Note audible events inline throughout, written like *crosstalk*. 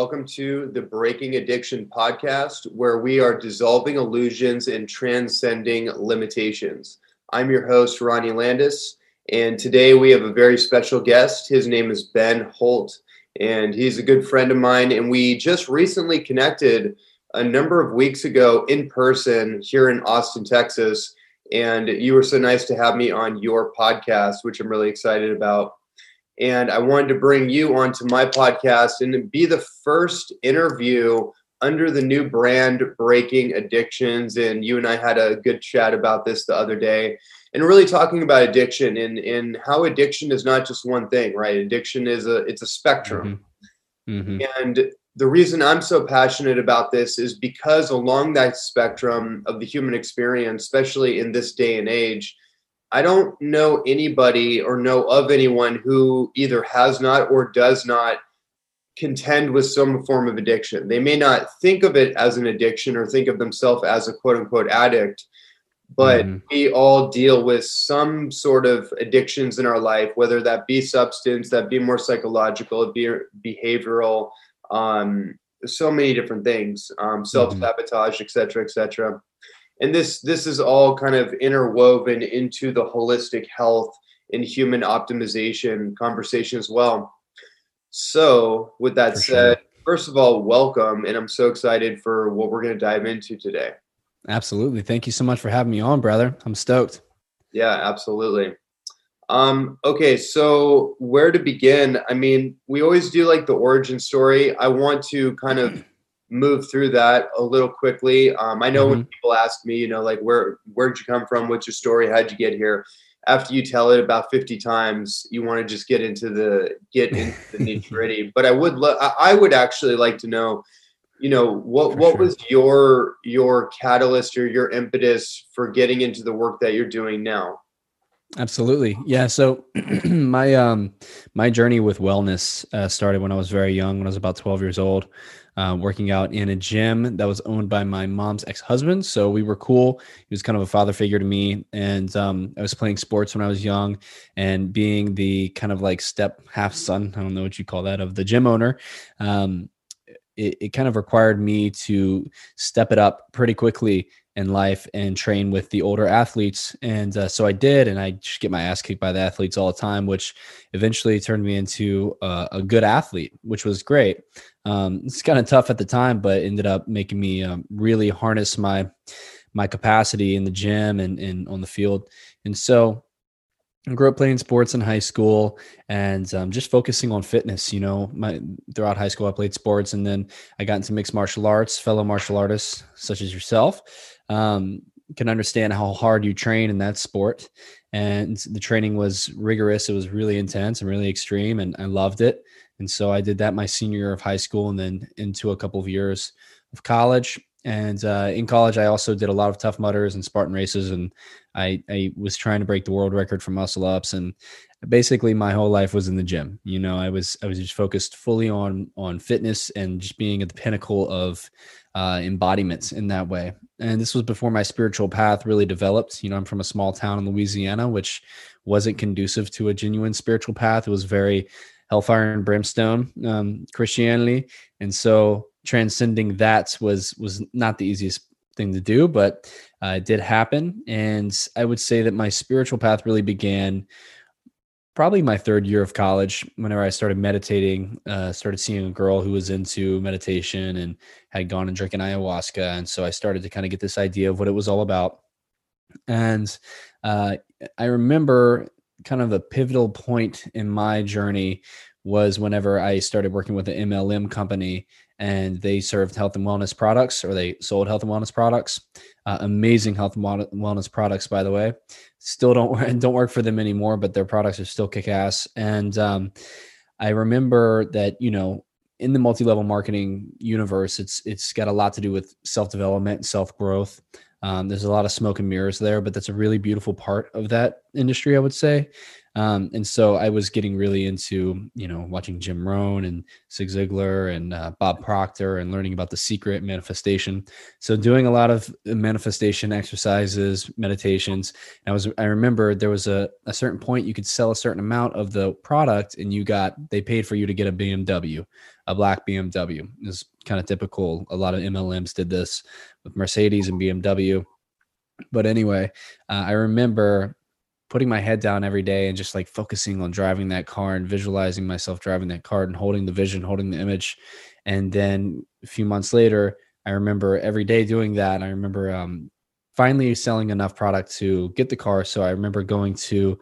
Welcome to the Breaking Addiction podcast, where we are dissolving illusions and transcending limitations. I'm your host, Ronnie Landis, and today we have a very special guest. His name is Ben Holt, and he's a good friend of mine. And we just recently connected a number of weeks ago in person here in Austin, Texas. And you were so nice to have me on your podcast, which I'm really excited about and I wanted to bring you onto my podcast and be the first interview under the new brand Breaking Addictions. And you and I had a good chat about this the other day, and really talking about addiction and, and how addiction is not just one thing, right? Addiction is a it's a spectrum. Mm-hmm. Mm-hmm. And the reason I'm so passionate about this is because along that spectrum of the human experience, especially in this day and age, I don't know anybody or know of anyone who either has not or does not contend with some form of addiction. They may not think of it as an addiction or think of themselves as a quote unquote addict, but mm-hmm. we all deal with some sort of addictions in our life, whether that be substance, that be more psychological, be behavioral, um, so many different things, um, self sabotage, mm-hmm. et cetera, et cetera and this this is all kind of interwoven into the holistic health and human optimization conversation as well so with that for said sure. first of all welcome and i'm so excited for what we're going to dive into today absolutely thank you so much for having me on brother i'm stoked yeah absolutely um, okay, so where to begin? I mean, we always do like the origin story. I want to kind of move through that a little quickly. Um, I know mm-hmm. when people ask me, you know, like where where'd you come from? What's your story? How'd you get here? After you tell it about 50 times, you want to just get into the get *laughs* into the nitty gritty. But I would lo- I would actually like to know, you know, what for what sure. was your your catalyst or your impetus for getting into the work that you're doing now? Absolutely. Yeah. So *clears throat* my um my journey with wellness uh, started when I was very young, when I was about 12 years old uh, working out in a gym that was owned by my mom's ex-husband. So we were cool. He was kind of a father figure to me, and um, I was playing sports when I was young, and being the kind of like step half son, I don't know what you call that, of the gym owner. Um, it, it kind of required me to step it up pretty quickly in life and train with the older athletes. And uh, so I did, and I just get my ass kicked by the athletes all the time, which eventually turned me into uh, a good athlete, which was great. Um, it's kind of tough at the time, but ended up making me um, really harness my my capacity in the gym and, and on the field. And so I grew up playing sports in high school and um, just focusing on fitness. You know, my throughout high school, I played sports, and then I got into mixed martial arts. Fellow martial artists such as yourself, um, can understand how hard you train in that sport. And the training was rigorous. It was really intense and really extreme, and I loved it. And so I did that my senior year of high school, and then into a couple of years of college. And uh, in college, I also did a lot of Tough Mudders and Spartan races, and I, I was trying to break the world record for muscle ups. And basically, my whole life was in the gym. You know, I was I was just focused fully on on fitness and just being at the pinnacle of uh, embodiments in that way. And this was before my spiritual path really developed. You know, I'm from a small town in Louisiana, which wasn't conducive to a genuine spiritual path. It was very hellfire and brimstone um, Christianity, and so transcending that was was not the easiest thing to do, but uh, it did happen. And I would say that my spiritual path really began probably my third year of college whenever i started meditating uh, started seeing a girl who was into meditation and had gone and drinking ayahuasca. And so i started to kind of get this idea of what it was all about. And uh, i remember kind of a pivotal point in my journey was whenever i started working with an mlm company and they served health and wellness products or they sold health and wellness products uh, amazing health and wellness products by the way. Still don't *laughs* don't work for them anymore but their products are still kick ass. And um, i remember that you know in the multi-level marketing universe it's it's got a lot to do with self-development and self-growth Um, there's a lot of smoke and mirrors there, but that's a really beautiful part of that industry, I would say. Um, and so I was getting really into, you know, watching Jim Rohn and Zig Ziglar and uh, Bob Proctor and learning about the secret manifestation. So doing a lot of manifestation exercises, meditations. I was, I remember there was a, a certain point you could sell a certain amount of the product and you got, they paid for you to get a BMW, a black BMW. Is kind of typical. A lot of MLMs did this with Mercedes and BMW. But anyway, uh, I remember putting my head down every day and just like focusing on driving that car and visualizing myself driving that car and holding the vision, holding the image. And then a few months later, I remember every day doing that. I remember um, finally selling enough product to get the car. So I remember going to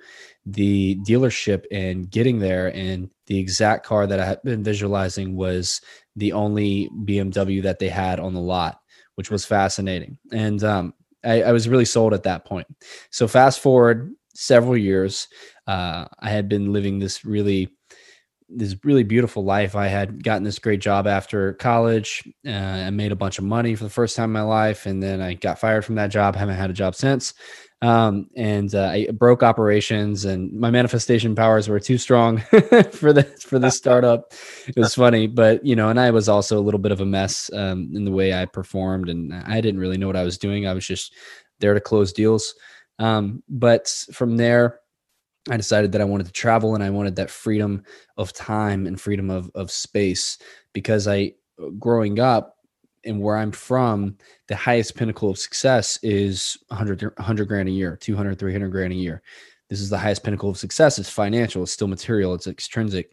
the dealership and getting there, and the exact car that I had been visualizing was the only BMW that they had on the lot, which was fascinating. And um, I, I was really sold at that point. So fast forward several years. Uh, I had been living this really this really beautiful life. I had gotten this great job after college. Uh, I made a bunch of money for the first time in my life, and then I got fired from that job. Haven't had a job since. Um, and uh, I broke operations, and my manifestation powers were too strong *laughs* for the for the startup. It was funny, but you know, and I was also a little bit of a mess um, in the way I performed, and I didn't really know what I was doing. I was just there to close deals. Um, but from there, I decided that I wanted to travel and I wanted that freedom of time and freedom of, of space because I, growing up and where I'm from, the highest pinnacle of success is 100, 100 grand a year, 200, 300 grand a year. This is the highest pinnacle of success. It's financial, it's still material, it's extrinsic.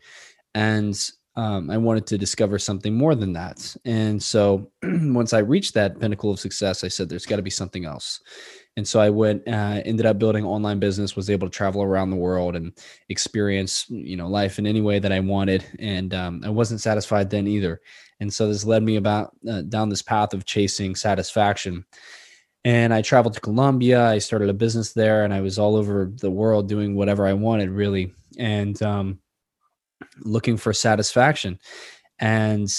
And um, I wanted to discover something more than that. And so *clears throat* once I reached that pinnacle of success, I said, there's got to be something else and so i went uh, ended up building online business was able to travel around the world and experience you know life in any way that i wanted and um, i wasn't satisfied then either and so this led me about uh, down this path of chasing satisfaction. And i traveled to colombia. I started a business there and i was all over the world doing whatever i wanted really and um, looking for satisfaction. And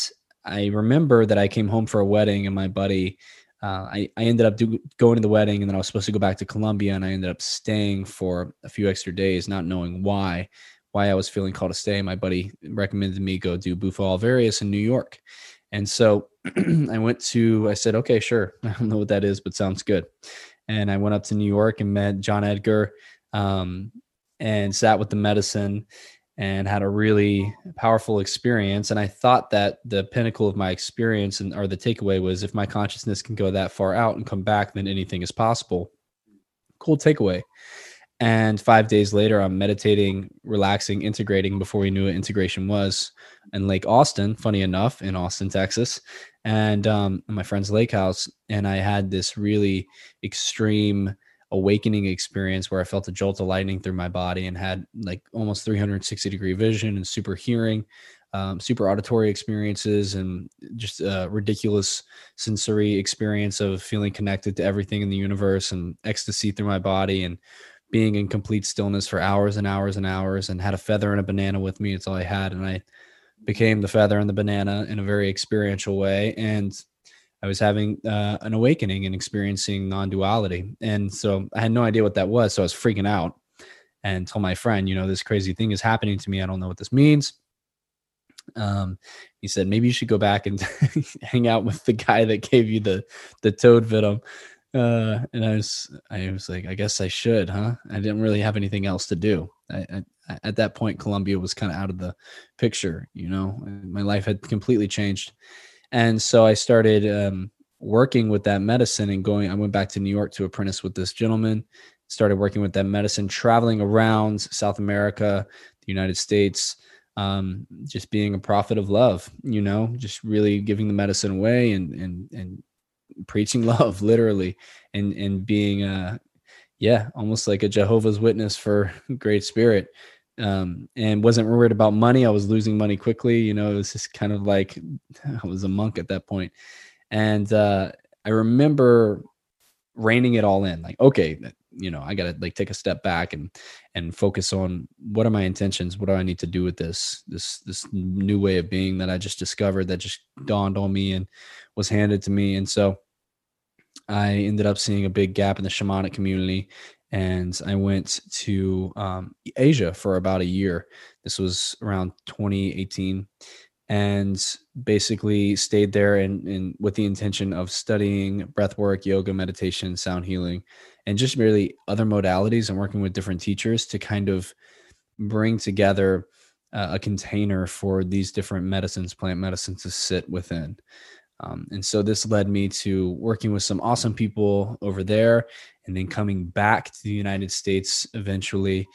i remember that i came home for a wedding and my buddy uh, I, I ended up do, going to the wedding and then I was supposed to go back to Colombia and I ended up staying for a few extra days, not knowing why, why I was feeling called to stay. My buddy recommended me go do Bufo Alvarius in New York. And so *clears throat* I went to, I said, okay, sure. *laughs* I don't know what that is, but sounds good. And I went up to New York and met John Edgar um, and sat with the medicine and had a really powerful experience. And I thought that the pinnacle of my experience and or the takeaway was if my consciousness can go that far out and come back, then anything is possible. Cool takeaway. And five days later, I'm meditating, relaxing, integrating before we knew what integration was in Lake Austin, funny enough, in Austin, Texas, and um, my friend's lake house. And I had this really extreme awakening experience where I felt a jolt of lightning through my body and had like almost 360 degree vision and super hearing, um, super auditory experiences, and just a ridiculous sensory experience of feeling connected to everything in the universe and ecstasy through my body and being in complete stillness for hours and hours and hours and had a feather and a banana with me. It's all I had. And I became the feather and the banana in a very experiential way. And I was having uh, an awakening and experiencing non-duality, and so I had no idea what that was. So I was freaking out, and told my friend, you know, this crazy thing is happening to me. I don't know what this means. Um, he said maybe you should go back and *laughs* hang out with the guy that gave you the the toad venom. Uh, and I was I was like, I guess I should, huh? I didn't really have anything else to do. I, I, at that point, Colombia was kind of out of the picture. You know, my life had completely changed and so I started um, working with that medicine and going. I went back to New York to apprentice with this gentleman. Started working with that medicine, traveling around South America, the United States, um, just being a prophet of love. You know, just really giving the medicine away and and and preaching *laughs* love, literally, and and being a yeah, almost like a Jehovah's Witness for *laughs* Great Spirit um, and wasn't worried about money. I was losing money quickly. You know, it was just kind of like *laughs* I was a monk at that. And uh, I remember reining it all in like, okay, you know, I got to like take a step back and and focus on what are my intentions? What do I need to do with this this this new way of being that I just discovered that just dawned on me and was handed to me. And so I ended up seeing a big gap in the shamanic community and I went to um, Asia for about a year. This was around 2018, and basically stayed there and, and with the intention of studying breathwork, yoga, meditation, sound healing, and just really other modalities and working with different teachers to kind of bring together uh, a container for these different medicines, plant medicines to sit within. Um, and so this led me to working with some awesome people over there and then coming back to the United States eventually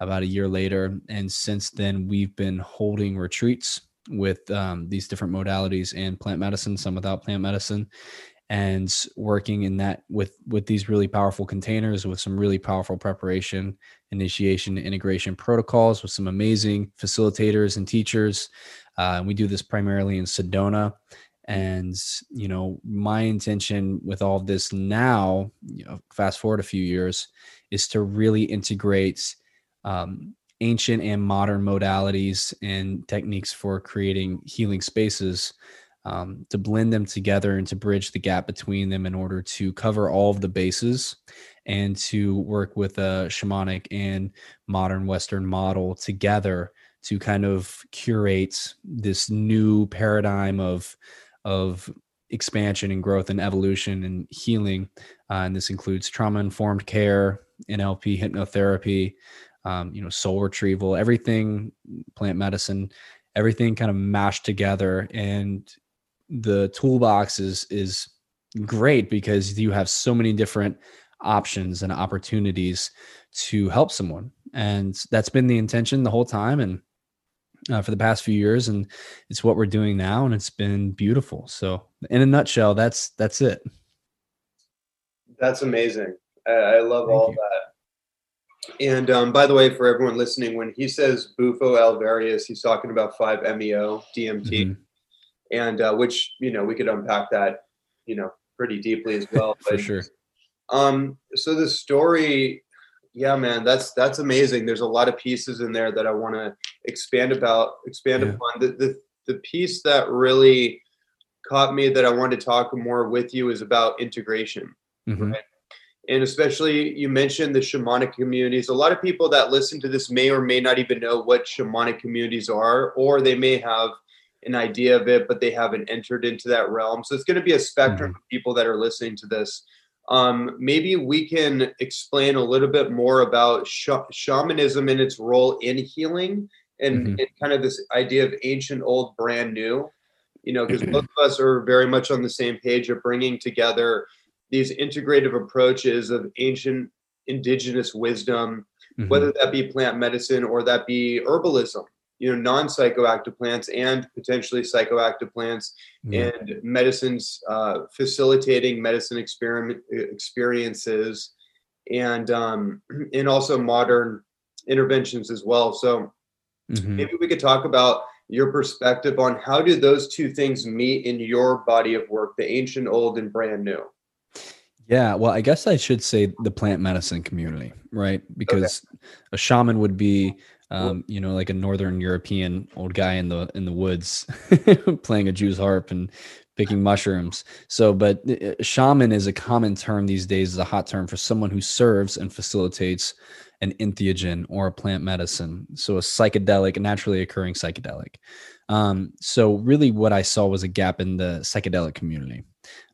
about a year later. And since then, we've been holding retreats with um, these different modalities and plant medicine, some without plant medicine, and working in that with with these really powerful containers with some really powerful preparation, initiation, integration protocols with some amazing facilitators and teachers. Uh, we do this primarily in Sedona and you know my intention with all this now you know fast forward a few years is to really integrate um, ancient and modern modalities and techniques for creating healing spaces um, to blend them together and to bridge the gap between them in order to cover all of the bases and to work with a shamanic and modern western model together to kind of curate this new paradigm of of expansion and growth and evolution and healing. Uh, and this includes trauma informed care, NLP, hypnotherapy, um, you know, soul retrieval, everything, plant medicine, everything kind of mashed together. And the toolbox is is great because you have so many different options and opportunities to help someone. And that's been the intention the whole time. And uh, for the past few years, and it's what we're doing now, and it's been beautiful. So, in a nutshell, that's that's it. That's amazing. I, I love Thank all you. that. And um, by the way, for everyone listening, when he says Bufo alvarius, he's talking about 5-MeO DMT, mm-hmm. And uh, which you know we could unpack that you know pretty deeply as well. for sure. Um, so the story yeah man that's that's amazing there's a lot of pieces in there that i want to expand about expand yeah. upon the, the the piece that really caught me that i wanted to talk more with you is about integration mm-hmm. right? and especially you mentioned the shamanic communities a lot of people that listen to this may or may not even know what shamanic communities are or they may have an idea of it but they haven't entered into that realm so it's going to be a spectrum mm-hmm. of people that are listening to this um, maybe we can explain a little bit more about sh- shamanism and its role in healing and, mm-hmm. and, kind of this idea of ancient, old, brand new. You know, because both of us are very much on the same page of bringing together these integrative approaches of ancient indigenous wisdom, mm-hmm. whether that be plant medicine or that be herbalism you know non-psychoactive plants and potentially psychoactive plants mm. and medicines uh, facilitating medicine experiment experiences and um, *clears throat* and also modern interventions as well so mm-hmm. maybe we could talk about your perspective on how do those two things meet in your body of work the ancient old and brand new yeah, well, I guess I should say the plant medicine community, right? Because okay. a shaman would be um, you know, like a northern European old guy in the in the woods *laughs* playing a Jew's harp and picking mushrooms. So, but uh, shaman is a common term these days, is a hot term for someone who serves and facilitates an entheogen or a plant medicine. So, a psychedelic, naturally occurring psychedelic. Um, so, really, what I saw was a gap in the psychedelic community.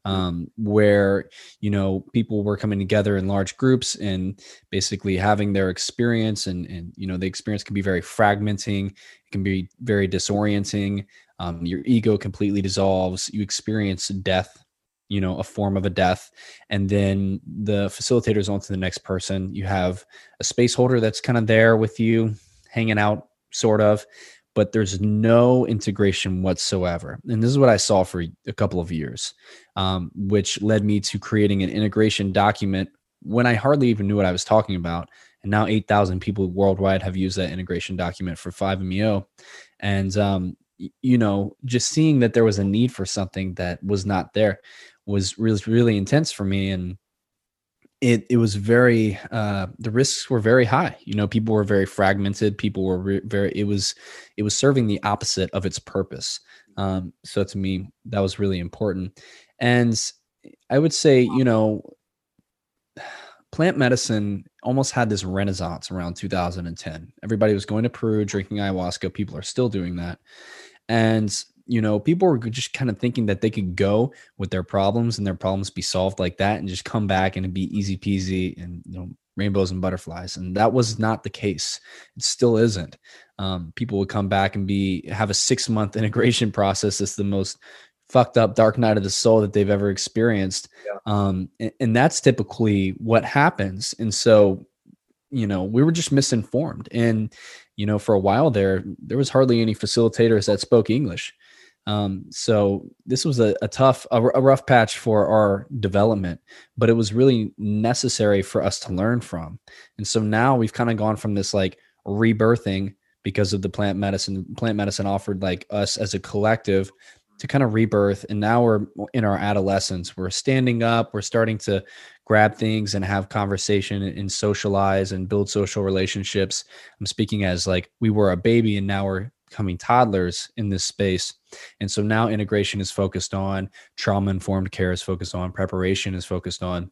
Mm. um, where you know people were coming together in large groups and basically having their experience and and you know the experience can be very fragmenting it can be very disorienting um, your ego completely dissolves you experience death you know a form of a death and then the facilitators on to the next person you have a space holder that's kind of there with you hanging out sort of but there's no integration whatsoever. And this is what I saw for a couple of years, um, which led me to creating an integration document when I hardly even knew what I was talking about. And now 8,000 people worldwide have used that integration document for 5MEO. And, um, you know, just seeing that there was a need for something that was not there was really, really intense for me. And it it was very uh, the risks were very high. You know, people were very fragmented. People were re- very. It was it was serving the opposite of its purpose. Um, so to me, that was really important. And I would say, you know, plant medicine almost had this renaissance around 2010. Everybody was going to Peru drinking ayahuasca. People are still doing that. And, you know, people were just kind of thinking that they could go with their problems and their problems be solved like that and just come back and it'd be easy peasy and, you know, rainbows and butterflies. And that was not the case. It still isn't. Um, people would come back and be have a six month *laughs* integration process. That's the most fucked up dark night of the soul that they've ever experienced yeah. um and, and, that's typically what happens and so you know we were just misinformed and you know for a while there there was hardly any facilitators that spoke english um so this was a, a tough a, a rough patch for our development but it was really necessary for us to learn from. And so now we've kind of gone from this like rebirthing because of the plant medicine plant medicine offered like us as a collective to kind of rebirth. And now we're in our adolescence. We're standing up. We're starting to grab things and have conversation and socialize and build social relationships. I'm speaking as like we were a baby and now we're becoming toddlers in this space and so now integration is focused on trauma informed care is focused on preparation is focused on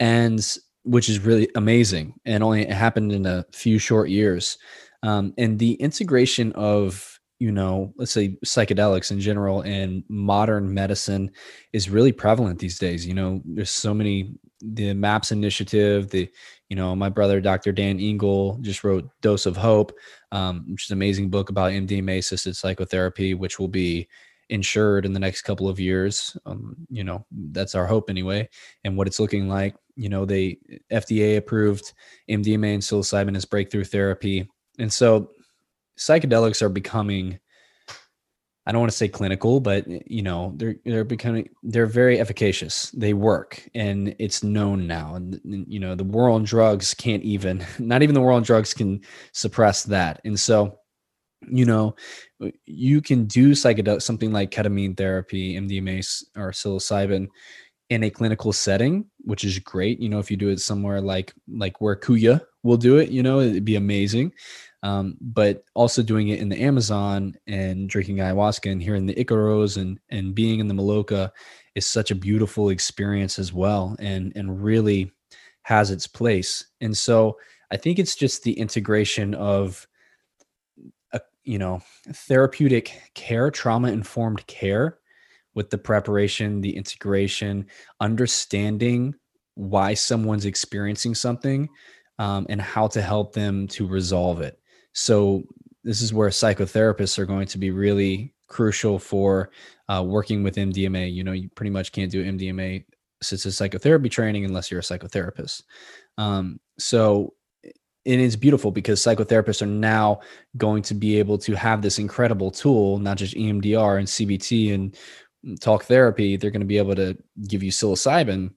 and which is really amazing and only it happened in a few short years um, and the integration of you know, let's say psychedelics in general and modern medicine is really prevalent these days. You know, there's so many the MAPS initiative, the you know, my brother Dr. Dan Engle just wrote Dose of Hope, um, which is an amazing book about MDMA assisted psychotherapy, which will be insured in the next couple of years. Um, you know, that's our hope anyway, and what it's looking like. You know, they FDA approved MDMA and psilocybin as breakthrough therapy. And so psychedelics are becoming I don't want to say clinical, but you know, they're they're becoming they're very efficacious. They work and it's known now. And you know, the war on drugs can't even *laughs* not even the war on drugs can suppress that. And so, you know, you can do psychedelic something like ketamine therapy, MDMA or psilocybin in a clinical setting, which is great. You know, if you do it somewhere like like where Kuya will do it, you know, it'd be amazing. Um, but also doing it in the Amazon and drinking ayahuasca and hearing the Icaros and and being in the Maloka is such a beautiful experience as well, and and really has its place. And so I think it's just the integration of a, you know therapeutic care, trauma informed care with the preparation, the integration, understanding why someone's experiencing something um, and how to help them to resolve it. So this is where psychotherapists are going to be really crucial for uh, working with MDMA. You know, you pretty much can't do MDMA assisted psychotherapy training unless you're a psychotherapist. Um, so it is beautiful because psychotherapists are now going to be able to have this incredible tool, not just EMDR and CBT and talk therapy. They're going to be able to give you psilocybin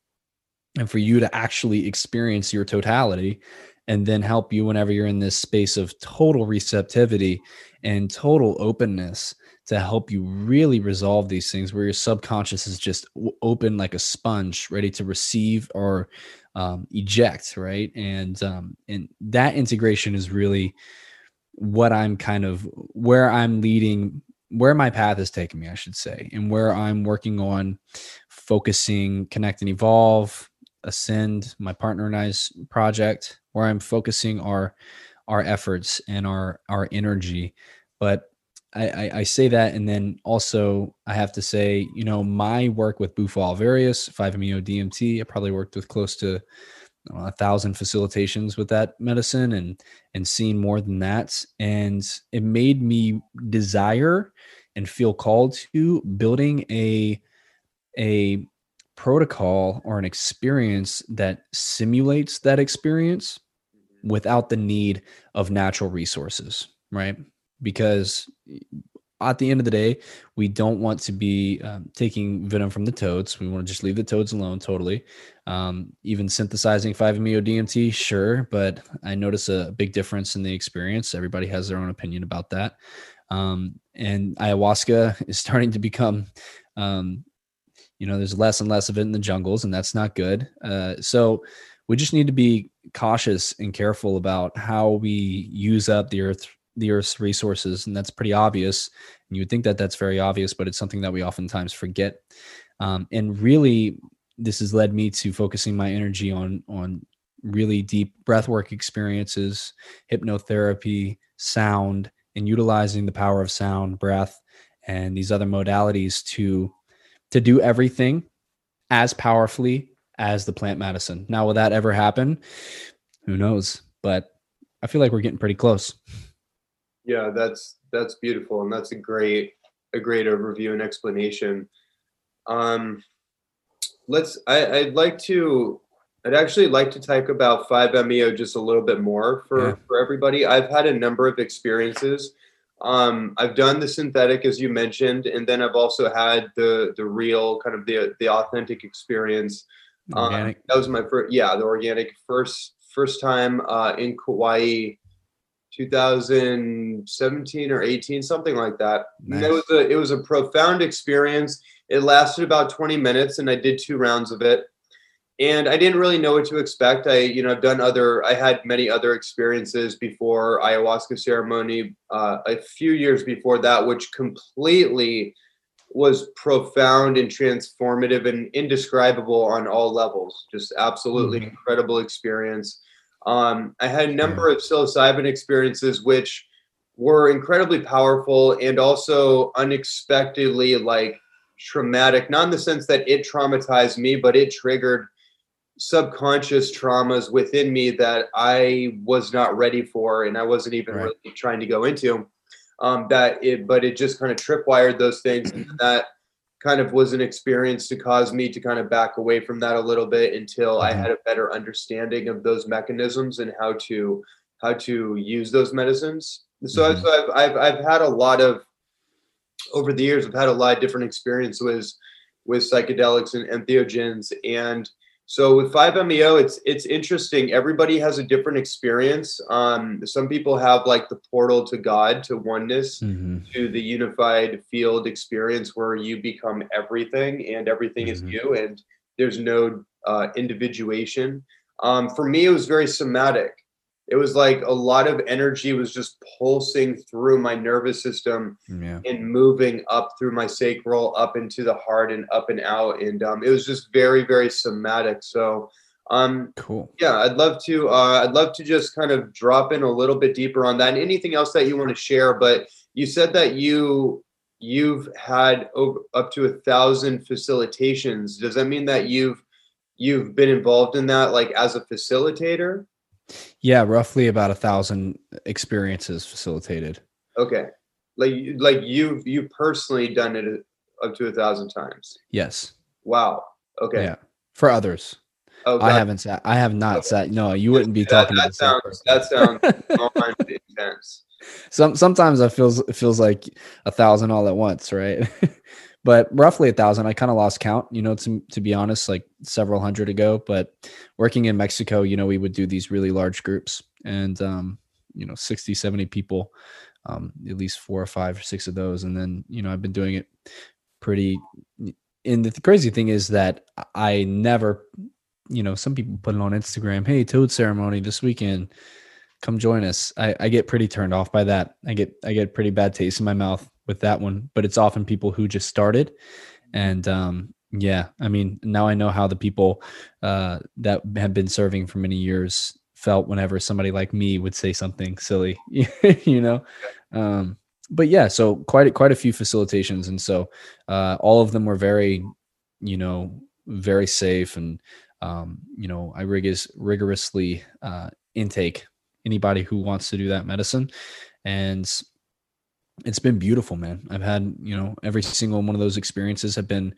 and for you to actually experience your totality and then help you whenever you're in this space of total receptivity and total openness to help you really resolve these things where your subconscious is just open like a sponge ready to receive or um, eject right? And um, and that integration is really what i'm kind of where i'm leading where my path is taking me i should say and where i'm working on focusing connect and evolve ascend my partner and i's project where i'm focusing our our efforts and our our energy. But I, I, I say that and then also i have to say you know my work with bufo alvarius 5meo dmt i probably worked with close to know, a thousand facilitations with that medicine and and seen more than that. And it made me desire and feel called to building a a protocol or an experience that simulates that experience mm-hmm. without the need of natural resources, right? Because at the end of the day, we don't want to be um, taking venom from the toads. We want to just leave the toads alone totally. Um, even synthesizing 5-MeO DMT, sure, but I notice a big difference in the experience. Everybody has their own opinion about that. Um, and ayahuasca *laughs* is starting to become um, you know there's less and less of it in the jungles and that's not good. Uh, so we just need to be cautious and careful about how we use up the earth the earth's resources and that's pretty obvious. And you would think that that's very obvious but it's something that we oftentimes forget. Um, and really, this has led me to focusing my energy on on really deep breathwork experiences, hypnotherapy, sound, and utilizing the power of sound, breath, and these other modalities to to do everything as powerfully as the plant medicine. Now, will that ever happen? Who knows? But I feel like we're getting pretty close. Yeah, that's that's beautiful, and that's a great a great overview and explanation. Um, let's. I, I'd like to. I'd actually like to talk about 5-MeO just a little bit more for, yeah. for everybody. I've had a number of experiences. Um, I've done the synthetic, as you mentioned, and then I've also had the the real kind of the the authentic experience. Um, that was my first, yeah, the organic first first time uh, in Kauai 2017 or 18, something like that. Nice. it was a it was a profound experience. It lasted about 20 minutes, and I did two rounds of it. And I didn't really know what to expect. I, you know, I've done other. I had many other experiences before ayahuasca ceremony, uh, a few years before that, which completely was profound and transformative and indescribable on all levels. Just absolutely mm-hmm. incredible experience. Um, I had a number of psilocybin experiences, which were incredibly powerful and also unexpectedly like traumatic, not in the sense that it traumatized me, but it triggered subconscious traumas within me that I was not ready for and I wasn't even right. really trying to go into. Um, that it, but it just kind of tripwired those things, *clears throat* and that kind of was an experience to cause me to kind of back away from that a little bit until I mm-hmm. had a better understanding of those mechanisms and how to how to use those medicines. So, mm-hmm. so I've, I've I've had a lot of over the years. I've had a lot of different experiences with with psychedelics and entheogens, and so with 5-MeO, it's it's interesting. Everybody has a different experience. Um, some people have like the portal to God, to oneness, mm-hmm. to the unified field experience where you become everything and everything mm-hmm. is you, and there's no uh, individuation. Um, for me, it was very somatic it was like a lot of energy was just pulsing through my nervous system yeah. and moving up through my sacral up into the heart and up and out. And um, it was just very very somatic. So um cool. yeah i'd love to uh, i'd love to just kind of drop in a little bit deeper on that. And anything else that you want to share? But you said that you you've had over, up to a thousand facilitations. Does that mean that you've you've been involved in that like as a facilitator yeah, roughly about a thousand experiences facilitated. Okay, like like you've you personally done it up to a thousand times. Yes. Wow. Okay. Yeah. For others. Oh, I haven't sat. I have not okay. sat. No, you wouldn't be talking. That, that sounds. That sounds *laughs* intense. Some sometimes I feels it feels like a thousand all at once, right? *laughs* but roughly a thousand. I kind of lost count, you know, to, to be honest, like several hundred ago. But working in Mexico, you know, we would do these really large groups and, um, you know, 60, 70 people, um, at least four or five or six of those. And then, you know, I've been doing it pretty. And the crazy thing is that I never, you know, some people put it on Instagram. Hey, toad ceremony this weekend. Come join us. I, I get pretty turned off by that. I get I get pretty bad taste in my mouth with that one, but it's often people who just started. And um, yeah, I mean, now I know how the people uh, that have been serving for many years felt whenever somebody like me would say something silly, *laughs* you know. Um, but yeah, so quite quite a few facilitations, and so uh, all of them were very, you know, very safe, and um, you know, I rigorous, rigorously uh, intake anybody who wants to do that medicine, and it's been beautiful, man. I've had, you know, every single one of those experiences have been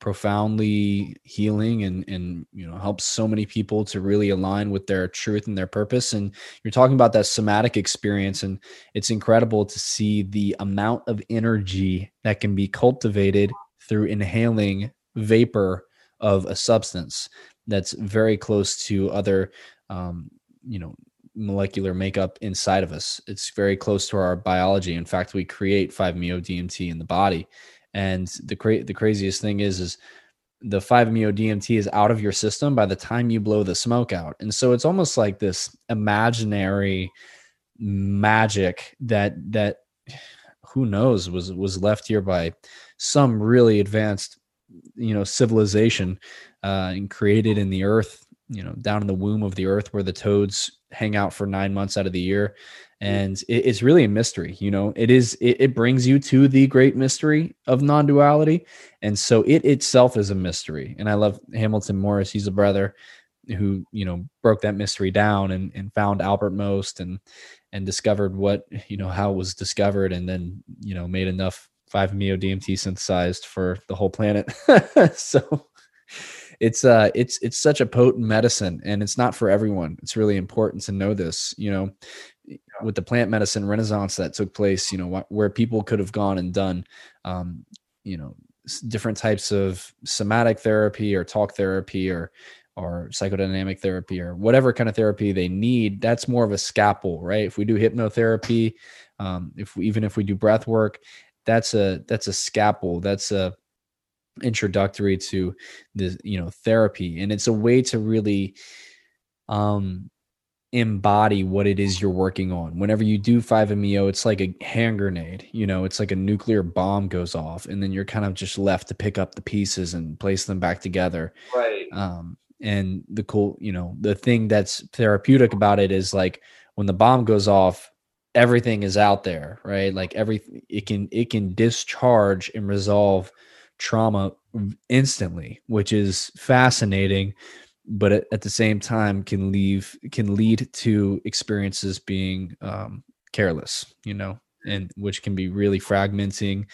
profoundly healing and and you know helps so many people to really align with their truth and their purpose and you're talking about that somatic experience and it's incredible to see the amount of energy that can be cultivated through inhaling vapor of a substance that's very close to other um, you know molecular makeup inside of us. It's very close to our biology. In fact, we create 5-MeO DMT in the body. And the cra- the craziest thing is is the 5-MeO DMT is out of your system by the time you blow the smoke out. And so it's almost like this imaginary magic that that who knows was was left here by some really advanced you know civilization uh, and created in the earth you know down in the womb of the earth where the toads hang out for nine months out of the year. Mm. And it, it's really a mystery you know? It is it, it brings you to the great mystery of non-duality. And so it itself is a mystery. And i love hamilton morris. He's a brother who you know broke that mystery down and, and found albert most and and discovered what you know how it was discovered and then you know made enough 5-meo DMT synthesized for the whole planet. *laughs* So it's uh it's it's such a potent medicine and it's not for everyone. It's really important to know this you know with the plant medicine renaissance that took place you know where people could have gone and done um you know different types of somatic therapy or talk therapy or or psychodynamic therapy or whatever kind of therapy they need that's more of a scalpel right? If we do hypnotherapy um, if we, even if we do breath work that's a that's a scalpel. That's a introductory to the you know therapy. And it's a way to really um embody what it is you're working on. Whenever you do 5meo it's like a hand grenade you know it's like a nuclear bomb goes off and then you're kind of just left to pick up the pieces and place them back together. Right. Um and the cool you know the thing that's therapeutic about it is like when the bomb goes off everything is out there right? Like every it can it can discharge and resolve trauma instantly, which is fascinating, but at, at the same time can leave can lead to experiences being um, careless, you know, and which can be really fragmenting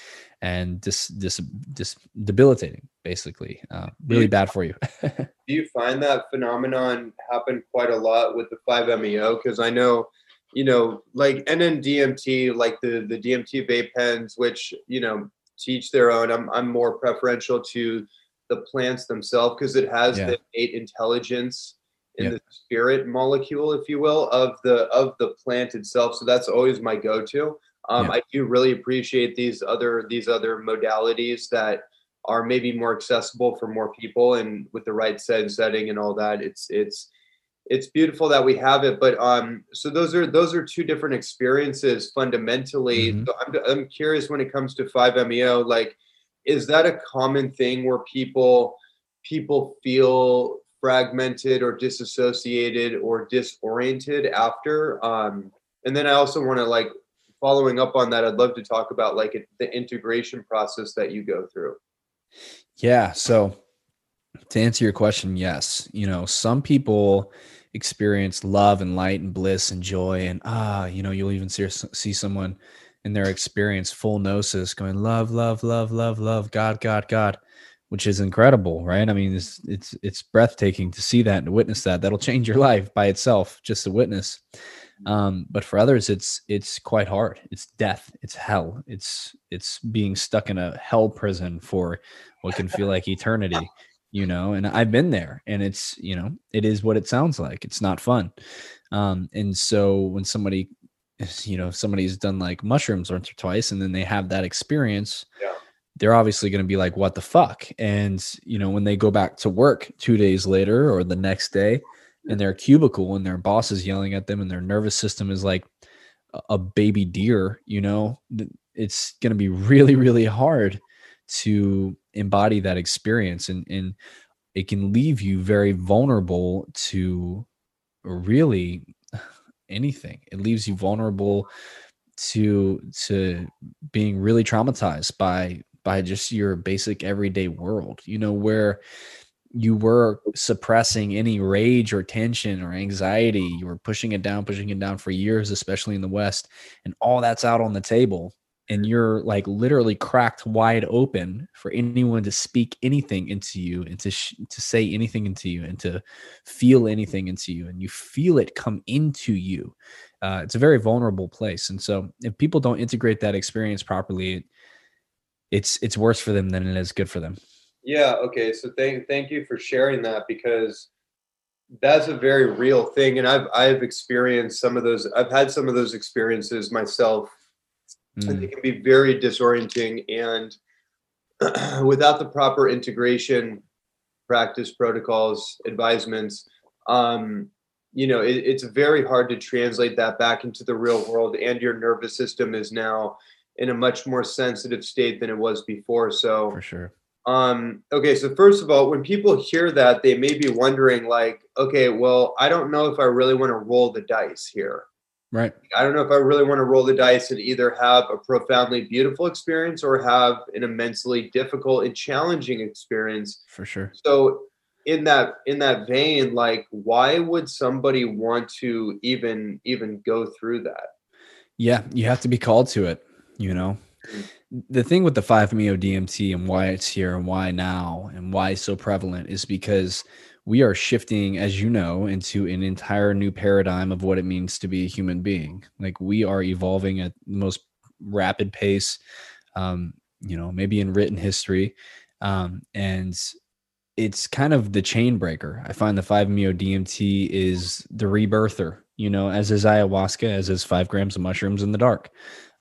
and dis, dis, dis debilitating, basically, uh, really bad for you. *laughs* do you find that phenomenon happen quite a lot with the 5-MeO? Because I know you know, like NNDMT, like the the DMT vape pens, which you know teach their own. I'm I'm more preferential to the plants themselves because it has yeah. the innate intelligence in yep. the spirit molecule, if you will, of the of the plant itself. So that's always my go-to. Um, yeah. I do really appreciate these other these other modalities that are maybe more accessible for more people and with the right set setting and all that. It's it's it's beautiful that we have it but um so those are those are two different experiences fundamentally. Mm-hmm. so I'm, I'm curious when it comes to 5meo like is that a common thing where people people feel fragmented or disassociated or disoriented after? Um and then i also want to like following up on that i'd love to talk about like the integration process that you go through. Yeah so to answer your question yes. You know some people experience love and light and bliss and joy. And ah you know you'll even see see someone in their experience full gnosis going love love love love love god god god which is incredible right? I mean it's it's it's breathtaking to see that and to witness that. That'll change your life by itself just to witness. Um, but for others it's it's quite hard. It's death. It's hell. It's it's being stuck in a hell prison for what can feel like eternity you know and i've been there and it's you know it is what it sounds like it's not fun. Um and so when somebody *sighs* you know somebody's done like mushrooms once or twice and then they have that experience yeah. they're obviously going to be like what the fuck? And you know when they go back to work two days later or the next day in their cubicle and their boss is yelling at them and their nervous system is like a baby deer you know it's going to be really really hard to embody that experience and and it can leave you very vulnerable to really anything. It leaves you vulnerable to to being really traumatized by by just your basic everyday world you know where you were suppressing any rage or tension or anxiety. You were pushing it down pushing it down for years especially in the west and all that's out on the table and you're like literally cracked wide open for anyone to speak anything into you and to sh- to say anything into you and to feel anything into you and you feel it come into you. Uh, it's a very vulnerable place and so if people don't integrate that experience properly it, it's it's worse for them than it is good for them. Yeah okay so thank thank you for sharing that because that's a very real thing and i've i've experienced some of those i've had some of those experiences myself Mm. And they can be very disorienting. And *clears throat* without the proper integration, practice protocols, advisements, um, you know, it, it's very hard to translate that back into the real world. And your nervous system is now in a much more sensitive state than it was before. So, for sure. Um, okay, so first of all, when people hear that, they may be wondering, like, okay, well, I don't know if I really want to roll the dice here. Right. I don't know if I really want to roll the dice and either have a profoundly beautiful experience or have an immensely difficult and challenging experience. For sure. So in that in that vein, like why would somebody want to even even go through that? Yeah, you have to be called to it, you know. Mm-hmm. The thing with the 5-MeO DMT and why it's here and why now and why it's so prevalent is because we are shifting, as you know, into an entire new paradigm of what it means to be a human being. Like we are evolving at the most rapid pace, um, you know, maybe in written history. Um, and it's kind of the chain breaker. I find the 5-MeO DMT is the rebirther, you know, as is ayahuasca, as is five grams of mushrooms in the dark.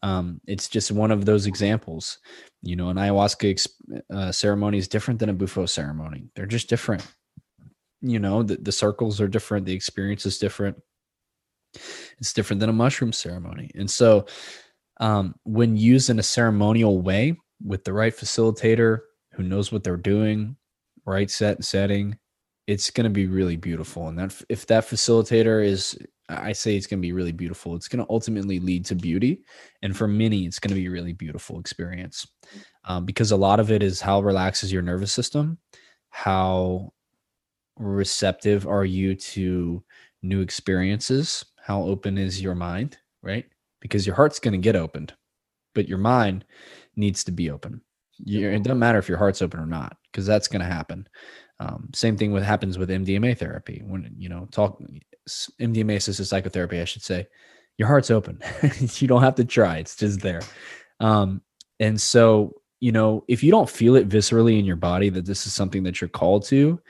Um, it's just one of those examples. You know, an ayahuasca uh, ceremony is different than a bufo ceremony. They're just different you know the, the circles are different the experience is different. It's different than a mushroom ceremony. And so um, when used in a ceremonial way with the right facilitator who knows what they're doing right set and setting it's going to be really beautiful. And that if that facilitator is i say it's going to be really beautiful. It's going to ultimately lead to beauty. And for many it's going to be a really beautiful experience. Um, because a lot of it is how relaxes your nervous system how receptive are you to new experiences? How open is your mind, right? Because your heart's going to get opened, but your mind needs to be open. You're, it doesn't matter if your heart's open or not, because that's going to happen. Um, same thing with happens with MDMA therapy. When you know talk MDMA assisted psychotherapy, I should say, your heart's open. *laughs* you don't have to try; it's just there. Um, and so, you know, if you don't feel it viscerally in your body that this is something that you're called to,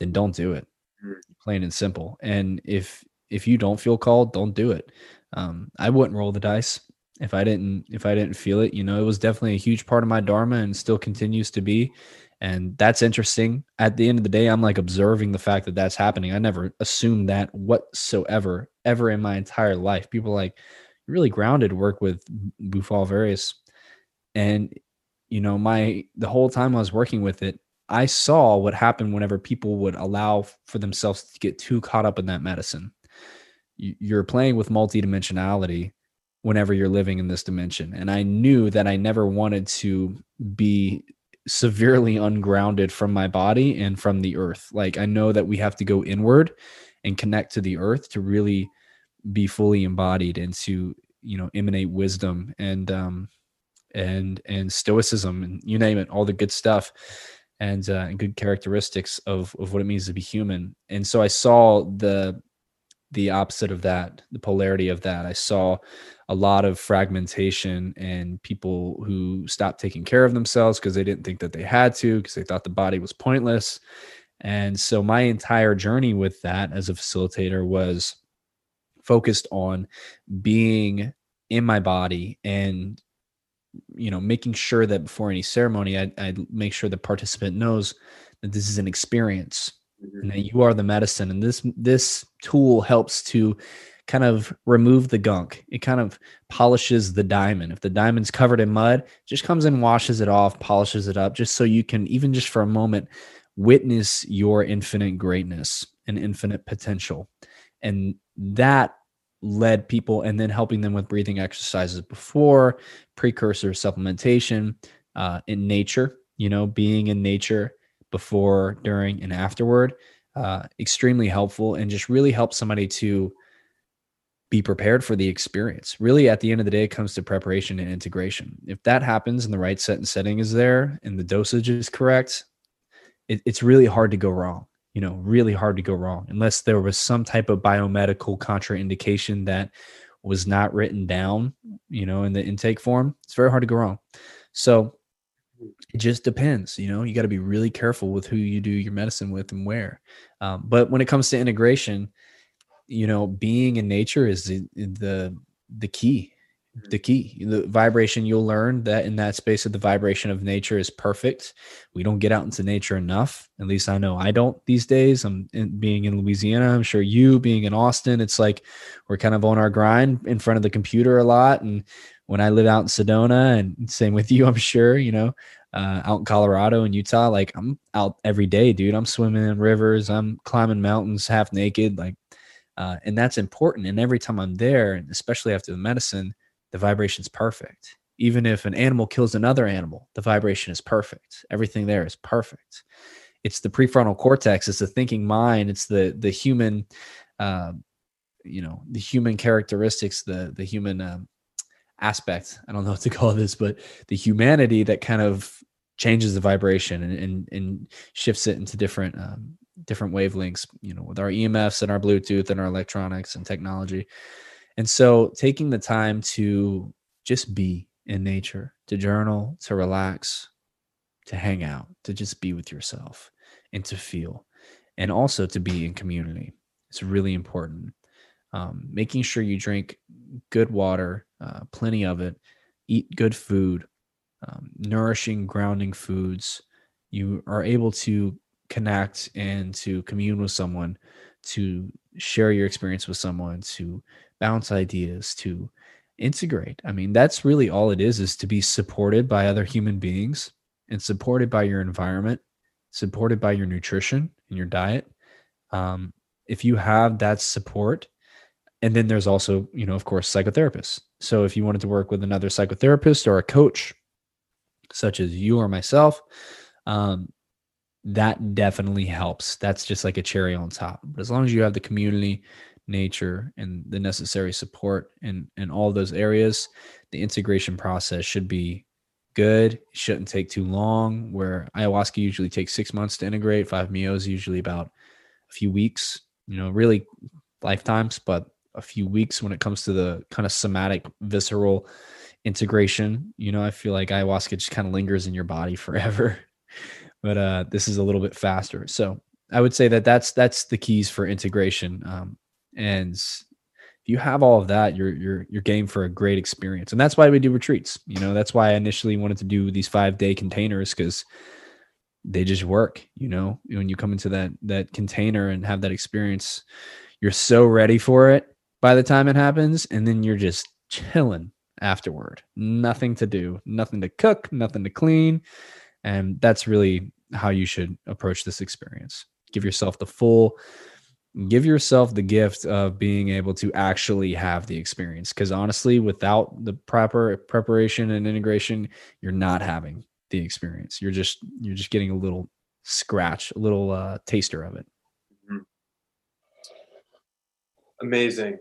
then don't do it. Mm. Plain and simple. And if if you don't feel called, don't do it. Um, I wouldn't roll the dice if I didn't if I didn't feel it. You know, it was definitely a huge part of my dharma and still continues to be. And that's interesting. At the end of the day, I'm like observing the fact that that's happening. I never assumed that whatsoever, ever in my entire life. People like, really grounded work with Bufo Alvarius. And, you know, my, the whole time I was working with it, I saw what happened whenever people would allow for themselves to get too caught up in that medicine. You're playing with multidimensionality whenever you're living in this dimension. And I knew that I never wanted to be severely ungrounded from my body and from the earth. Like I know that we have to go inward and connect to the earth to really be fully embodied and to, you know, emanate wisdom and um and and stoicism and you name it, all the good stuff and, uh, and good characteristics of of what it means to be human. And so I saw the the opposite of that, the polarity of that. I saw a lot of fragmentation and people who stopped taking care of themselves because they didn't think that they had to because they thought the body was pointless. And so my entire journey with that as a facilitator was focused on being in my body and you know making sure that before any ceremony I, I make sure the participant knows that this is an experience mm-hmm. and that you are the medicine. And this this tool helps to kind of remove the gunk. It kind of polishes the diamond. If the diamond's covered in mud just comes and washes it off polishes it up just so you can even just for a moment witness your infinite greatness and infinite potential. And that led people and then helping them with breathing exercises before precursor supplementation uh, in nature you know being in nature before during and afterward uh, extremely helpful and just really help somebody to be prepared for the experience. Really at the end of the day it comes to preparation and integration. If that happens and the right set and setting is there and the dosage is correct it, it's really hard to go wrong you know, really hard to go wrong unless there was some type of biomedical contraindication that was not written down, you know, in the intake form. It's very hard to go wrong. So it just depends, you know, you got to be really careful with who you do your medicine with and where. Um, but when it comes to integration, you know, being in nature is the, the, the key. The key. The vibration you'll learn that in that space of the vibration of nature is perfect. We don't get out into nature enough. At least I know I don't these days. I'm in, being in Louisiana. I'm sure you being in Austin, it's like we're kind of on our grind in front of the computer a lot. And when I live out in Sedona, and same with you, *laughs* I'm sure, you know, uh, out in Colorado and Utah, like I'm out every day, dude. I'm swimming in rivers, I'm climbing mountains half naked, like, uh, and that's important. And every time I'm there, and especially after the medicine, the vibration's perfect. Even if an animal kills another animal, the vibration is perfect. Everything there is perfect. It's the prefrontal cortex. It's the thinking mind. It's the the human, uh, you know, the human characteristics, the the human um, aspect. I don't know what to call this, but the humanity that kind of changes the vibration and and, and shifts it into different um, different wavelengths. You know, with our EMFs and our Bluetooth and our electronics and technology. And so, taking the time to just be in nature, to journal, to relax, to hang out, to just be with yourself, and to feel, and also to be in community. It's really important. Um, making sure you drink good water, uh, plenty of it, eat good food, um, nourishing, grounding foods. You are able to connect and to commune with someone, to share your experience with someone, to bounce ideas, to integrate. I mean, that's really all it is is to be supported by other human beings and supported by your environment, supported by your nutrition and your diet. Um, if you have that support, and then there's also, you know, of course, psychotherapists. So if you wanted to work with another psychotherapist or a coach, such as you or myself, um, that definitely helps. That's just like a cherry on top. But as long as you have the community, nature, and the necessary support in in all those areas, the integration process should be good. It shouldn't take too long. Where ayahuasca usually takes six months to integrate, 5-MeO is usually about a few weeks. You know, really lifetimes, but a few weeks when it comes to the kind of somatic, visceral integration. You know, I feel like ayahuasca just kind of lingers in your body *laughs* forever, but uh, this is a little bit faster. So I would say that that's that's the keys for integration. Um, and if you have all of that, you're you're you're game for a great experience. And that's why we do retreats. You know, that's why I initially wanted to do these five day containers because they just work. You know, when you come into that that container and have that experience, you're so ready for it by the time it happens, and then you're just chilling afterward. Nothing to do, nothing to cook, nothing to clean. And that's really how you should approach this experience. Give yourself the full, give yourself the gift of being able to actually have the experience. Because honestly, without the proper preparation and integration, you're not having the experience. You're just you're just getting a little scratch, a little uh, taster of it. Mm-hmm. Amazing.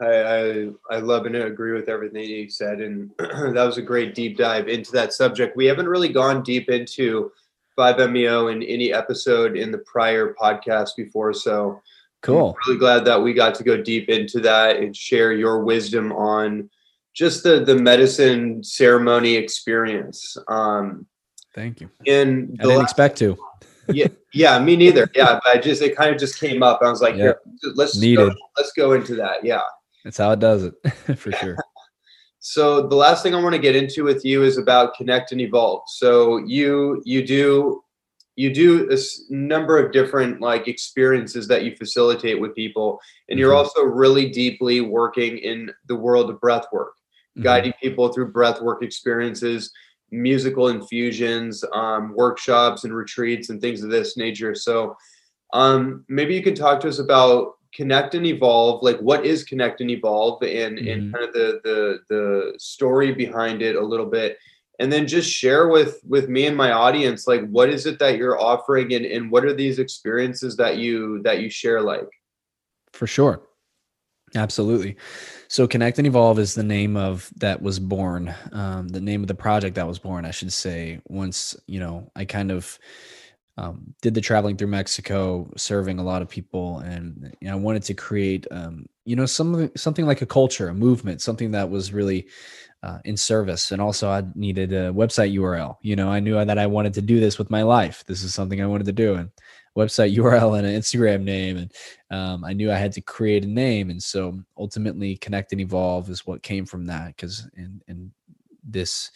I, I, I love and agree with everything you said, and *clears throat* that was a great deep dive into that subject. We haven't really gone deep into 5-MeO in any episode in the prior podcast before, so cool. I'm really glad that we got to go deep into that and share your wisdom on just the the medicine ceremony experience. Um, Thank you. And I didn't last, expect to. yeah, yeah, me neither. *laughs* Yeah, but I just it kind of just came up. I was like, yep. let's Needed. Go, let's go into that. Yeah. That's how it does it *laughs* for sure. *laughs* so the last thing I want to get into with you is about connect and evolve. So you you do you do a number of different like experiences that you facilitate with people and you're mm-hmm. also really deeply working in the world of breath work mm-hmm. guiding people through breath work experiences musical infusions um, workshops and retreats and things of this nature so um, maybe you can talk to us about connect and evolve like what is connect and evolve and mm-hmm. and kind of the the the story behind it a little bit and then just share with with me and my audience like what is it that you're offering and, and what are these experiences that you that you share like? For sure. Absolutely. So connect and evolve is the name of that was born um, the name of the project that was born i should say once you know i kind of um, did the traveling through Mexico, serving a lot of people, and you know, I wanted to create, um, you know, something something like a culture, a movement, something that was really uh, in service. And also, I needed a website URL. You know, I knew that I wanted to do this with my life. This is something I wanted to do, and website *laughs* URL and an Instagram name, and um, I knew I had to create a name. And so, ultimately, connect and evolve is what came from that. Because in in this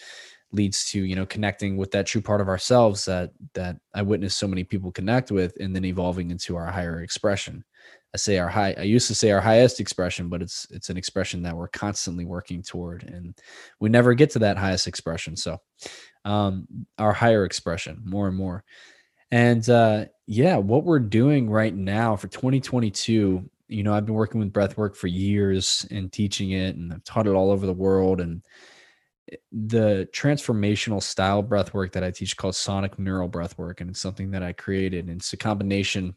leads to you know connecting with that true part of ourselves that that i witness so many people connect with and then evolving into our higher expression. I say our high i used to say our highest expression but it's it's an expression that we're constantly working toward and we never get to that highest expression. So um our higher expression more and more. And uh yeah what we're doing right now for 2022 you know i've been working with breath work for years and teaching it and i've taught it all over the world and the transformational style breath work that I teach called sonic neural breath work. And it's something that I created. And it's a combination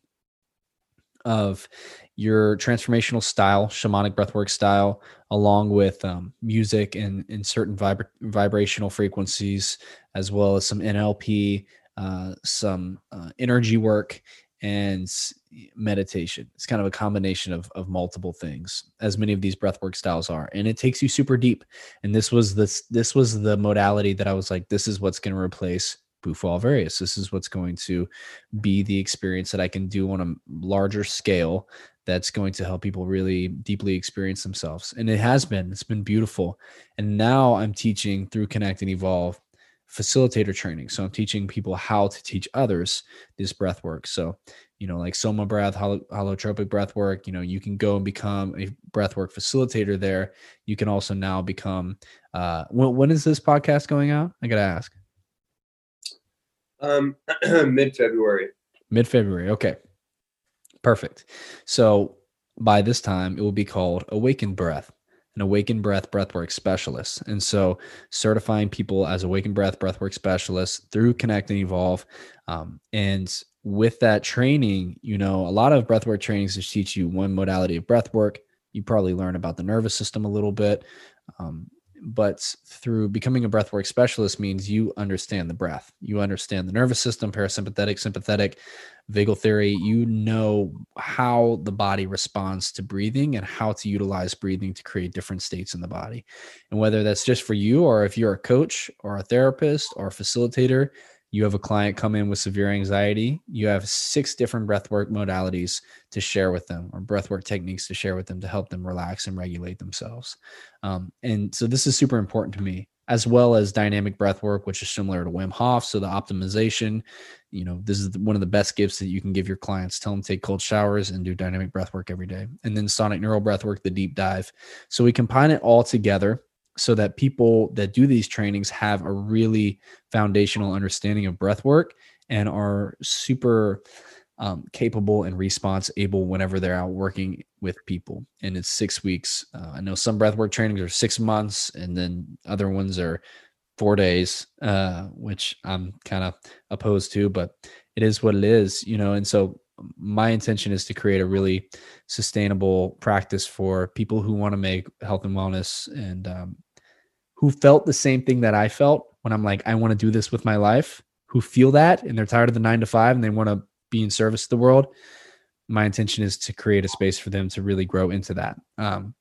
of your transformational style, shamanic breathwork style, along with um, music and, and certain vibra- vibrational frequencies, as well as some NLP, uh, some uh, energy work, and meditation. It's kind of a combination of, of multiple things, as many of these breathwork styles are. And it takes you super deep. And this was this this was the modality that I was like, this is what's going to replace Bufo Alvarius. This is what's going to be the experience that I can do on a larger scale that's going to help people really deeply experience themselves. And it has been, it's been beautiful. And now I'm teaching through Connect and Evolve facilitator training. So I'm teaching people how to teach others this breath work. So, you know, like soma breath, holo- holotropic breath work, you know, you can go and become a breath work facilitator there. You can also now become, uh, when, when is this podcast going out? I got to ask. Um, *clears throat* mid February. Mid February. Okay. Perfect. So by this time, it will be called Awakened Breath an awakened breath breathwork specialist. And so certifying people as awakened breath breathwork specialists through Connect and Evolve. Um, and with that training, you know, a lot of breathwork trainings just teach you one modality of breathwork. You probably learn about the nervous system a little bit. Um, but through becoming a breathwork specialist means you understand the breath you understand the nervous system parasympathetic sympathetic vagal theory you know how the body responds to breathing and how to utilize breathing to create different states in the body and whether that's just for you or if you're a coach or a therapist or a facilitator you have a client come in with severe anxiety, you have six different breathwork modalities to share with them or breathwork techniques to share with them to help them relax and regulate themselves. Um, and so this is super important to me, as well as dynamic breathwork, which is similar to Wim Hof. So the optimization, you know, this is one of the best gifts that you can give your clients. Tell them take cold showers and do dynamic breathwork every day. And then sonic neural breathwork, the deep dive. So we combine it all together so that people that do these trainings have a really foundational understanding of breath work and are super um, capable and response able whenever they're out working with people. And it's six weeks. Uh, I know some breathwork trainings are six months, and then other ones are four days, uh, which I'm kind of opposed to, but it is what it is, you know. And so my intention is to create a really sustainable practice for people who want to make health and wellness and um, who felt the same thing that I felt when I'm like, I want to do this with my life, who feel that and they're tired of the nine to five and they want to be in service to the world. My intention is to create a space for them to really grow into that. Um,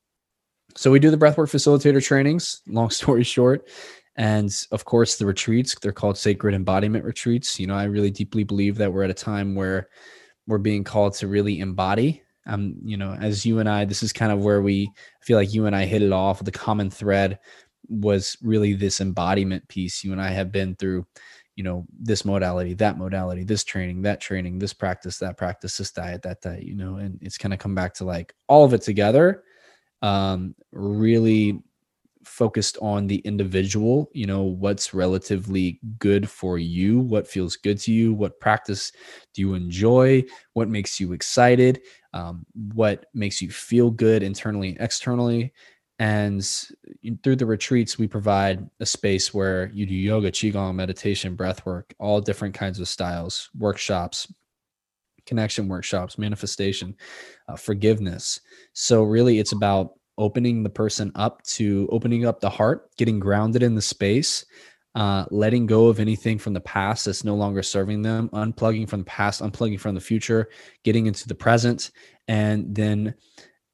so we do the breathwork facilitator trainings, long *laughs* story short. And of course, the retreats, they're called sacred embodiment retreats. You know, I really deeply believe that we're at a time where we're being called to really embody. Um, you know, as you and I, this is kind of where we feel like you and I hit it off. The common thread was really this embodiment piece. You and I have been through, you know, this modality, that modality, this training, that training, this practice, that practice, this diet, that diet, you know, and it's kind of come back to like all of it together. Um, really focused on the individual, you know, what's relatively good for you, what feels good to you, what practice do you enjoy, what makes you excited, um, what makes you feel good internally and externally. And through the retreats, we provide a space where you do yoga, qigong, meditation, breath work, all different kinds of styles, workshops, connection workshops, manifestation, uh, forgiveness. So, really, it's about opening the person up to opening up the heart, getting grounded in the space, uh, letting go of anything from the past that's no longer serving them, unplugging from the past, unplugging from the future, getting into the present, and then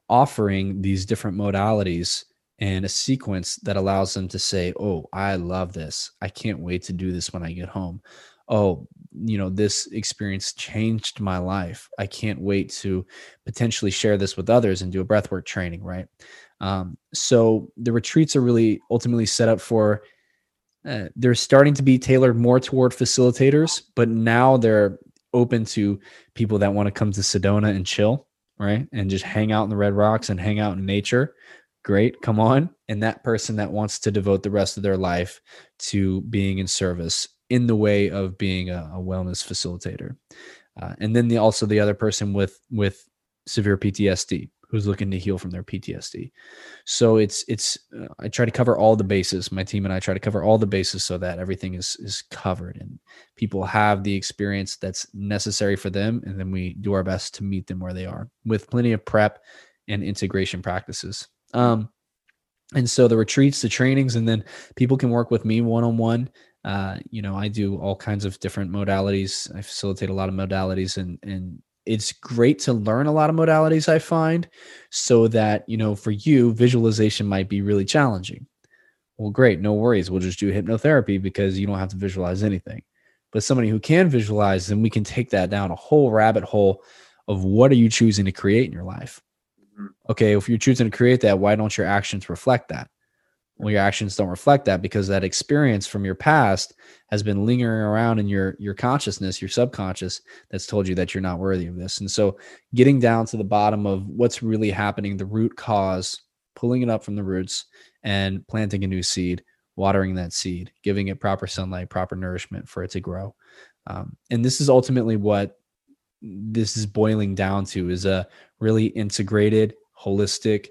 offering these different modalities and a sequence that allows them to say, Oh, I love this. I can't wait to do this when I get home. Oh, you know, this experience changed my life. I can't wait to potentially share this with others and do a breathwork training, right? Um, so the retreats are really ultimately set up for uh, they're starting to be tailored more toward facilitators, but now they're open to people that want to come to Sedona and chill, right? And just hang out in the Red Rocks and hang out in nature. Great, come on. And that person that wants to devote the rest of their life to being in service in the way of being a, a wellness facilitator. Uh, and then the also the other person with with severe PTSD who's looking to heal from their PTSD. So it's it's uh, I try to cover all the bases. My team and I try to cover all the bases so that everything is is covered and people have the experience that's necessary for them and then we do our best to meet them where they are with plenty of prep and integration practices. Um and so the retreats, the trainings and then people can work with me one on one. Uh, you know, I do all kinds of different modalities. I facilitate a lot of modalities and and it's great to learn a lot of modalities i find so that you know for you visualization might be really challenging well great no worries we'll just do hypnotherapy because you don't have to visualize anything but somebody who can visualize then we can take that down a whole rabbit hole of what are you choosing to create in your life mm-hmm. okay if you're choosing to create that why don't your actions reflect that well your actions don't reflect that because that experience from your past has been lingering around in your your consciousness your subconscious that's told you that you're not worthy of this. And so getting down to the bottom of what's really happening the root cause pulling it up from the roots and planting a new seed watering that seed giving it proper sunlight proper nourishment for it to grow. Um, and this is ultimately what this is boiling down to is a really integrated holistic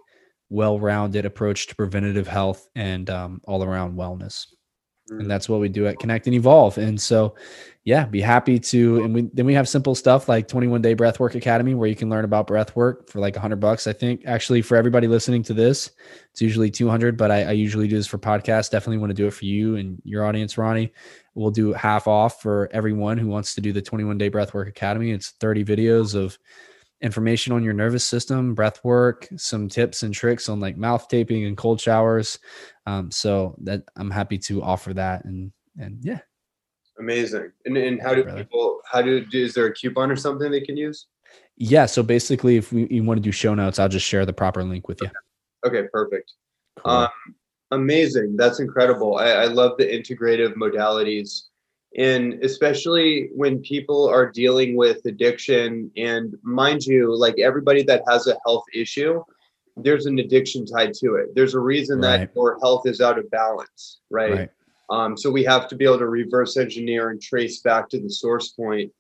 well-rounded approach to preventative health and um, all-around wellness. And mm. that's what we do at connect and evolve. And so yeah be happy to and we then we have simple stuff like 21 day breathwork academy where you can learn about breath work for like 100 bucks. I think actually for everybody listening to this it's usually 200 but I, I usually do this for podcasts. Definitely want to do it for you and your audience ronnie. We'll do half off for everyone who wants to do the 21 day breathwork academy. It's 30 videos of information on your nervous system, breath work, some tips and tricks on like mouth taping and cold showers. Um, so that I'm happy to offer that and and yeah. Amazing. And and how do people how do is there a coupon or something they can use? Yeah. So basically if we you want to do show notes, I'll just share the proper link with you. Okay, okay perfect. Cool. Um amazing. That's incredible. I, I love the integrative modalities and especially when people are dealing with addiction and mind you like everybody that has a health issue there's an addiction tied to it there's a reason right. that your health is out of balance right? right, Um, so we have to be able to reverse engineer and trace back to the source point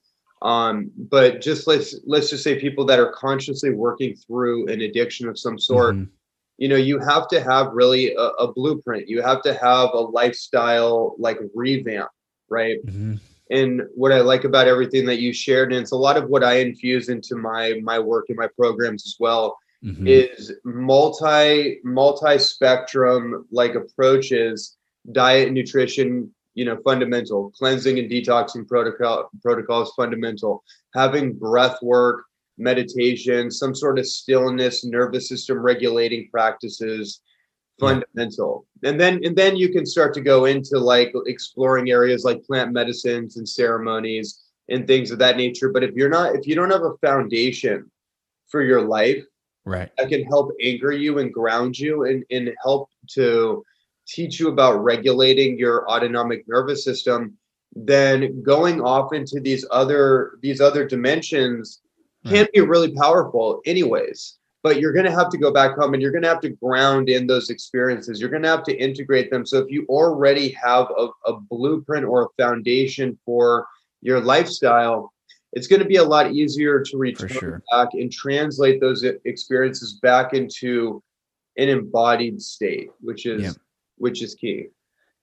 um, but just let's let's just say people that are consciously working through an addiction of some sort mm-hmm. you know you have to have really a, a blueprint you have to have a lifestyle like revamp right? Mm-hmm. And what I like about everything that you shared, and it's a lot of what I infuse into my my work and my programs as well, mm-hmm. is multi multi spectrum like approaches, diet, nutrition, you know, fundamental, cleansing and detoxing protocol protocols fundamental, having breath work, meditation, some sort of stillness, nervous system regulating practices, fundamental. And then and then you can start to go into like exploring areas like plant medicines and ceremonies and things of that nature. But if you're not if you don't have a foundation for your life right. that can help anchor you and ground you and, and help to teach you about regulating your autonomic nervous system then going off into these other these other dimensions can be really powerful anyways but you're going to have to go back home and you're going to have to ground in those experiences. You're going to have to integrate them. So if you already have a, a blueprint or a foundation for your lifestyle, it's going to be a lot easier to return sure. back and translate those experiences back into an embodied state, which is yeah. which is key.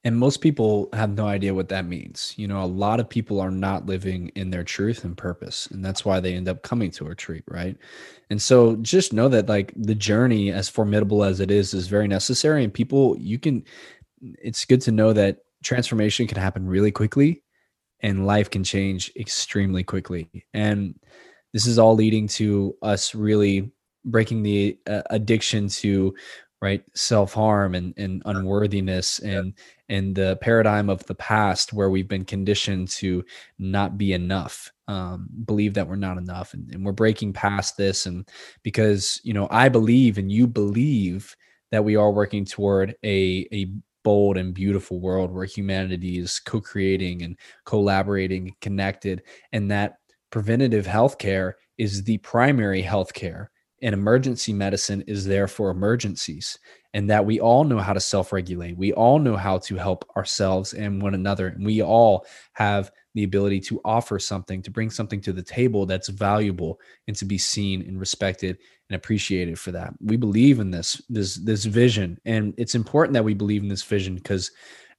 And most people have no idea what that means. You know, a lot of people are not living in their truth and purpose. And that's why they end up coming to a retreat, right? And so just know that like the journey, as formidable as it is, is very necessary. And people, you can, it's good to know that transformation can happen really quickly and life can change extremely quickly. And this is all leading to us really breaking the uh, addiction to right? Self-harm and, and unworthiness and and the paradigm of the past where we've been conditioned to not be enough um, believe that we're not enough and, and we're breaking past this and because you know i believe and you believe that we are working toward a a bold and beautiful world where humanity is co-creating and collaborating and connected and that preventative healthcare is the primary healthcare and emergency medicine is there for emergencies and that we all know how to self-regulate. We all know how to help ourselves and one another and we all have the ability to offer something to bring something to the table that's valuable and to be seen and respected and appreciated for that. We believe in this this this vision and it's important that we believe in this vision because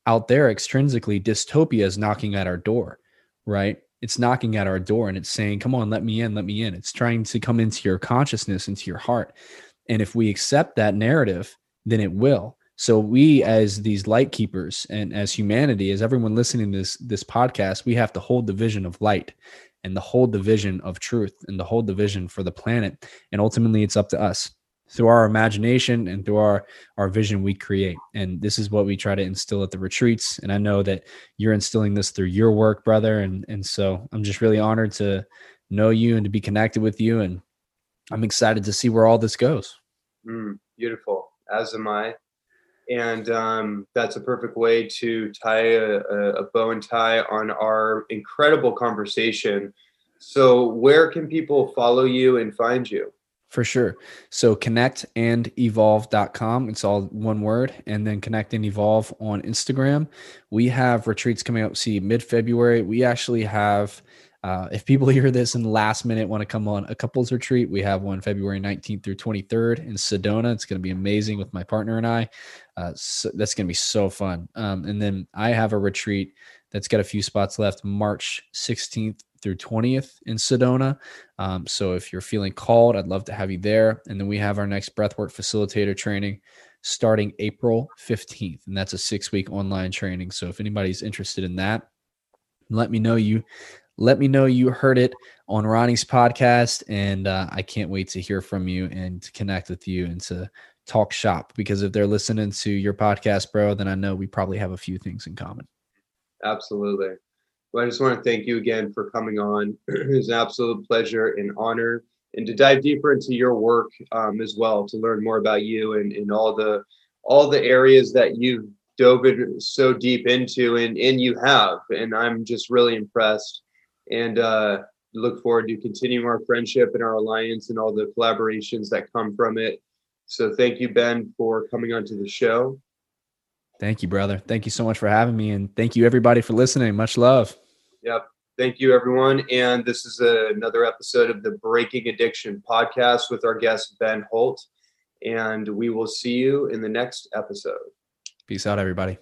out there extrinsically dystopia is knocking at our door right it's knocking at our door and it's saying come on let me in let me in. It's trying to come into your consciousness into your heart. And if we accept that narrative then it will. So we as these light keepers and as humanity as everyone listening to this this podcast we have to hold the vision of light and the hold the vision of truth and the hold the vision for the planet. And ultimately it's up to us through our imagination and through our our vision we create. And this is what we try to instill at the retreats. And i know that you're instilling this through your work brother. And and so i'm just really honored to know you and to be connected with you. And i'm excited to see where all this goes. Mm, beautiful. As am i. And um, that's a perfect way to tie a, a bow and tie on our incredible conversation. So where can people follow you and find you for sure. So connect and evolve.com. It's all one word. And then connect and evolve on Instagram. We have retreats coming up, see mid February. We actually have, uh, if people *laughs* hear this in the last minute, want to come on a couples retreat, we have one February 19th through 23rd in Sedona. It's going to be amazing with my partner and I. Uh, so that's going to be so fun. Um, and then I have a retreat that's got a few spots left March 16th through 20th in Sedona. Um, so if you're feeling called, I'd love to have you there. And then we have our next breathwork facilitator training starting April 15th. And that's a six week online training. So if anybody's interested in that, let me know you. Let me know you heard it on Ronnie's podcast. And uh, I can't wait to hear from you and to connect with you and to talk shop. Because if they're listening to your podcast, bro, then I know we probably have a few things in common. Absolutely. Well, I just want to thank you again for coming on. *clears throat* it was an absolute pleasure and honor, and to dive deeper into your work um, as well, to learn more about you and, and all the all the areas that you've dove so deep into, and and you have, and I'm just really impressed, and uh, look forward to continuing our friendship and our alliance and all the collaborations that come from it. So thank you, Ben, for coming onto the show. Thank you, brother. Thank you so much for having me. And thank you, everybody, for listening. Much love. Yep. Thank you, everyone. And this is a, another episode of the Breaking Addiction podcast with our guest, Ben Holt. And we will see you in the next episode. Peace out, everybody.